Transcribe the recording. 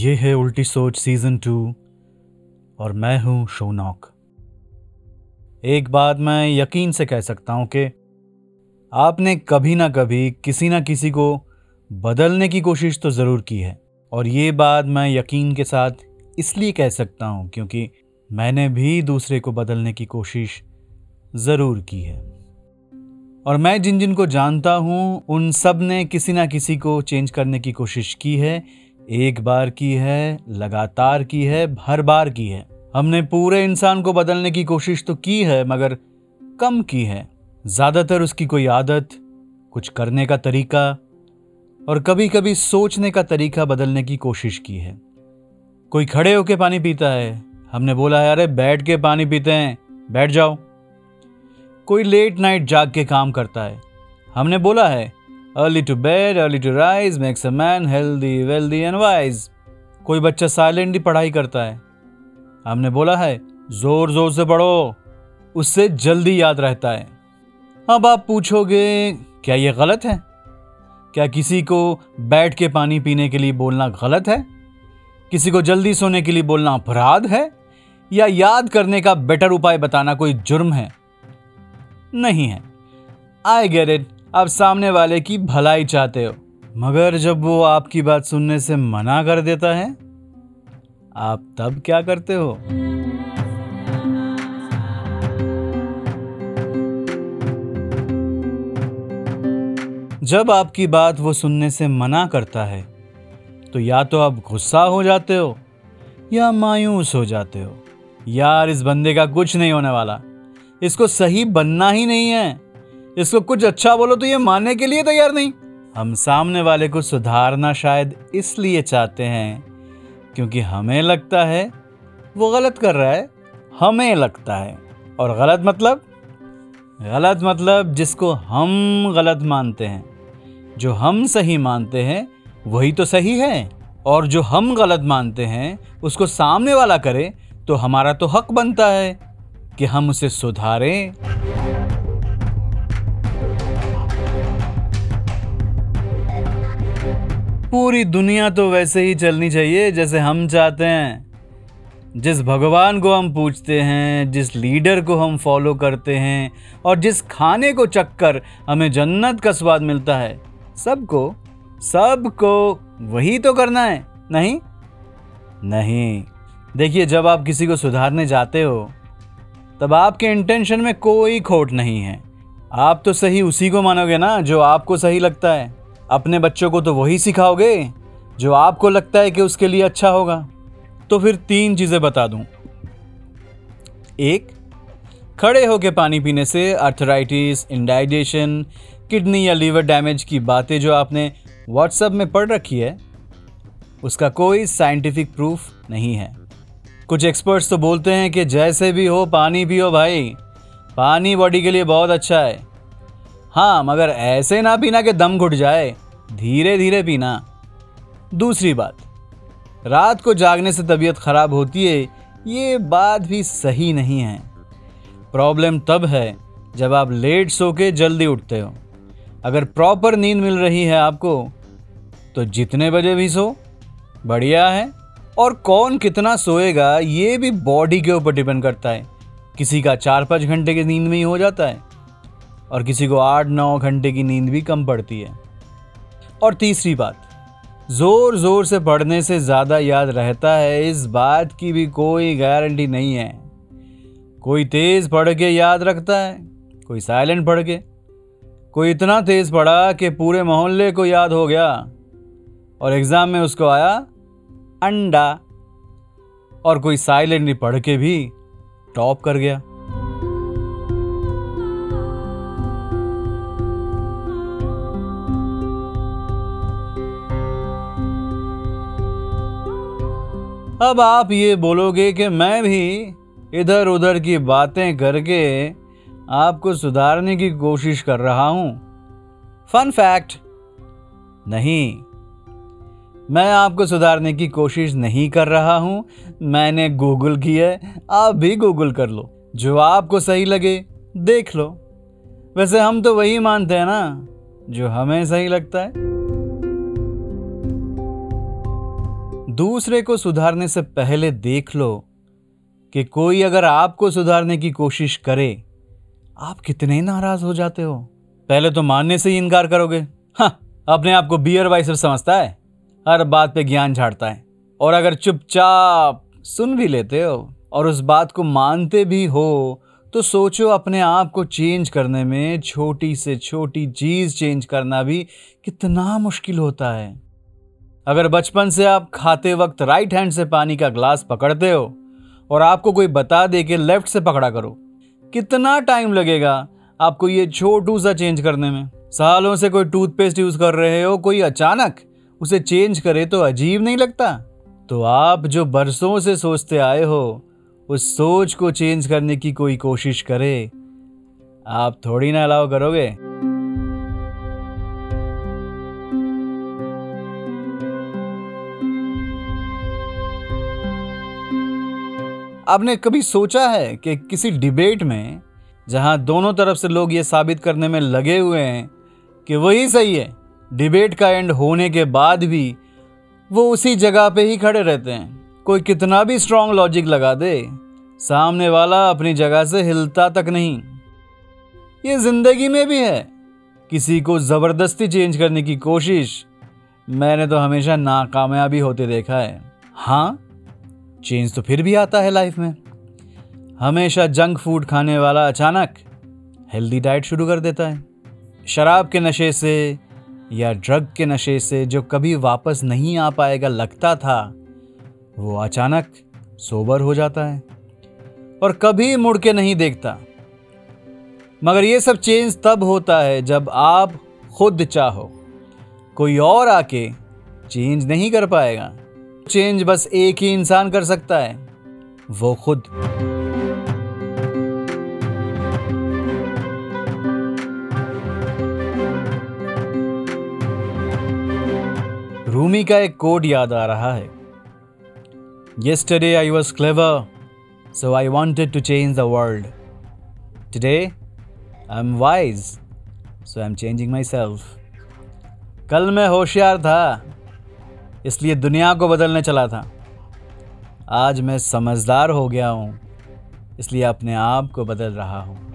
ये है उल्टी सोच सीज़न टू, और मैं हूँ शोनॉक। एक बात मैं यकीन से कह सकता हूँ कि आपने कभी ना कभी किसी ना किसी को बदलने की कोशिश तो ज़रूर की है, और ये बात मैं यकीन के साथ इसलिए कह सकता हूँ क्योंकि मैंने भी दूसरे को बदलने की कोशिश ज़रूर की है। और मैं जिन जिन को जानता हूँ, उन सबने किसी ना किसी को चेंज करने की कोशिश की है एक बार की है, लगातार की है, हर बार की है। हमने पूरे इंसान को बदलने की कोशिश तो की है, मगर कम की है। ज़्यादातर उसकी कोई आदत, कुछ करने का तरीका और कभी कभी सोचने का तरीका बदलने की कोशिश की है। कोई खड़े होके पानी पीता है। हमने बोला है अरे, बैठ के पानी पीते हैं। बैठ जाओ। कोई लेट नाइट जाग के काम करता है। हमने बोला है early to bed early to rise makes a man healthy wealthy and wise कोई बच्चा साइलेंटली पढ़ाई करता है। हमने बोला है, ज़ोर ज़ोर से पढ़ो। उससे जल्दी याद रहता है। अब आप पूछोगे, क्या ये गलत है? क्या किसी को बैठ के पानी पीने के लिए बोलना गलत है? किसी को जल्दी सोने के लिए बोलना अपराध है? या याद करने का बेटर उपाय बताना कोई जुर्म है? नहीं है। आई गेट इट आप सामने वाले की भलाई चाहते हो। मगर जब वो आपकी बात सुनने से मना कर देता है, आप तब क्या करते हो? जब आपकी बात वो सुनने से मना करता है तो या तो आप गुस्सा हो जाते हो, या मायूस हो जाते हो। यार, इस बंदे का कुछ नहीं होने वाला। इसको सही बनना ही नहीं है। इसको कुछ अच्छा बोलो तो ये मानने के लिए तैयार नहीं। हम सामने वाले को सुधारना शायद इसलिए चाहते हैं, क्योंकि हमें लगता है वो गलत कर रहा है। हमें लगता है। और गलत मतलब? गलत मतलब जिसको हम गलत मानते हैं। जो हम सही मानते हैं, वही तो सही है। और जो हम गलत मानते हैं, उसको सामने वाला करे तो हमारा तो हक बनता है कि हम उसे सुधारें। पूरी दुनिया तो वैसे ही चलनी चाहिए, जैसे हम चाहते हैं। जिस भगवान को हम पूछते हैं, जिस लीडर को हम फॉलो करते हैं, और जिस खाने को चक्कर हमें जन्नत का स्वाद मिलता है, सबको सबको वही तो करना है, नहीं? नहीं। देखिए, जब आप किसी को सुधारने जाते हो, तब आपके इंटेंशन में कोई खोट नहीं है। आप तो सही उसी को मानोगे ना, जो आपको सही लगता है। अपने बच्चों को तो वही सिखाओगे जो आपको लगता है कि उसके लिए अच्छा होगा। तो फिर तीन चीज़ें बता दूँ। एक, खड़े होकर पानी पीने से अर्थराइटिस इंडाइजेशन किडनी या लीवर डैमेज की बातें जो आपने व्हाट्सएप में पढ़ रखी है, उसका कोई साइंटिफिक प्रूफ नहीं है। कुछ एक्सपर्ट्स तो बोलते हैं कि जैसे भी हो, पानी पियो भाई। पानी बॉडी के लिए बहुत अच्छा है। हाँ मगर ऐसे ना पीना कि दम घुट जाए। धीरे धीरे पीना। दूसरी बात, रात को जागने से तबीयत खराब होती है, ये बात भी सही नहीं है। प्रॉब्लम तब है जब आप लेट सो के जल्दी उठते हो। अगर प्रॉपर नींद मिल रही है आपको तो जितने बजे भी सो, बढ़िया है। और कौन कितना सोएगा, ये भी बॉडी के ऊपर डिपेंड करता है। किसी का चार पाँच घंटे की नींद में ही हो जाता है। और किसी को आठ नौ घंटे की नींद भी कम पड़ती है। और तीसरी बात, ज़ोर ज़ोर से पढ़ने से ज़्यादा याद रहता है, इस बात की भी कोई गारंटी नहीं है। कोई तेज़ पढ़ के याद रखता है, कोई साइलेंट पढ़ के, कोई इतना तेज़ पढ़ा कि पूरे मोहल्ले को याद हो गया। और एग्ज़ाम में उसको आया, अंडा। और कोई साइलेंटली पढ़ के भी टॉप कर गया। अब आप ये बोलोगे कि मैं भी इधर उधर की बातें करके आपको सुधारने की कोशिश कर रहा हूँ। फन फैक्ट नहीं, मैं आपको सुधारने की कोशिश नहीं कर रहा हूँ। मैंने गूगल की है, आप भी गूगल कर लो। जो आपको सही लगे, देख लो। वैसे हम तो वही मानते हैं ना, जो हमें सही लगता है। दूसरे को सुधारने से पहले देख लो कि कोई अगर आपको सुधारने की कोशिश करे, आप कितने नाराज़ हो जाते हो। पहले तो मानने से ही इनकार करोगे। हाँ अपने आप को बियर वाइसर समझता है। हर बात पे ज्ञान झाड़ता है। और अगर चुपचाप सुन भी लेते हो और उस बात को मानते भी हो तो सोचो अपने आप को चेंज करने में छोटी से छोटी चीज़ चेंज करना भी कितना मुश्किल होता है। अगर बचपन से आप खाते वक्त राइट हैंड से पानी का ग्लास पकड़ते हो, और आपको कोई बता दे कि लेफ़्ट से पकड़ा करो, कितना टाइम लगेगा आपको ये छोटू सा चेंज करने में? सालों से कोई टूथपेस्ट यूज़ कर रहे हो, कोई अचानक उसे चेंज करे तो अजीब नहीं लगता? तो आप जो बरसों से सोचते आए हो, उस सोच को चेंज करने की कोई कोशिश करे। आप थोड़ी ना अलाउ करोगे। आपने कभी सोचा है कि किसी डिबेट में, जहाँ दोनों तरफ़ से लोग ये साबित करने में लगे हुए हैं कि वही सही है, डिबेट का एंड होने के बाद भी वो उसी जगह पे ही खड़े रहते हैं। कोई कितना भी स्ट्रांग लॉजिक लगा दे, सामने वाला अपनी जगह से हिलता तक नहीं। ये ज़िंदगी में भी है। किसी को ज़बरदस्ती चेंज करने की कोशिश, मैंने तो हमेशा नाकामयाबी होते देखा है। हाँ चेंज तो फिर भी आता है लाइफ में। हमेशा जंक फ़ूड खाने वाला अचानक हेल्दी डाइट शुरू कर देता है। शराब के नशे से या ड्रग के नशे से जो कभी वापस नहीं आ पाएगा, लगता था, वो अचानक सोबर हो जाता है और कभी मुड़ के नहीं देखता। मगर ये सब चेंज तब होता है जब आप खुद चाहो। कोई और आके चेंज नहीं कर पाएगा। चेंज बस एक ही इंसान कर सकता है। वो खुद। रूमी का एक कोड याद आ रहा है। Yesterday I was clever so I wanted to change the world today I am wise so I am changing myself कल मैं होशियार था। इसलिए दुनिया को बदलने चला था। आज मैं समझदार हो गया हूँ, इसलिए अपने आप को बदल रहा हूँ।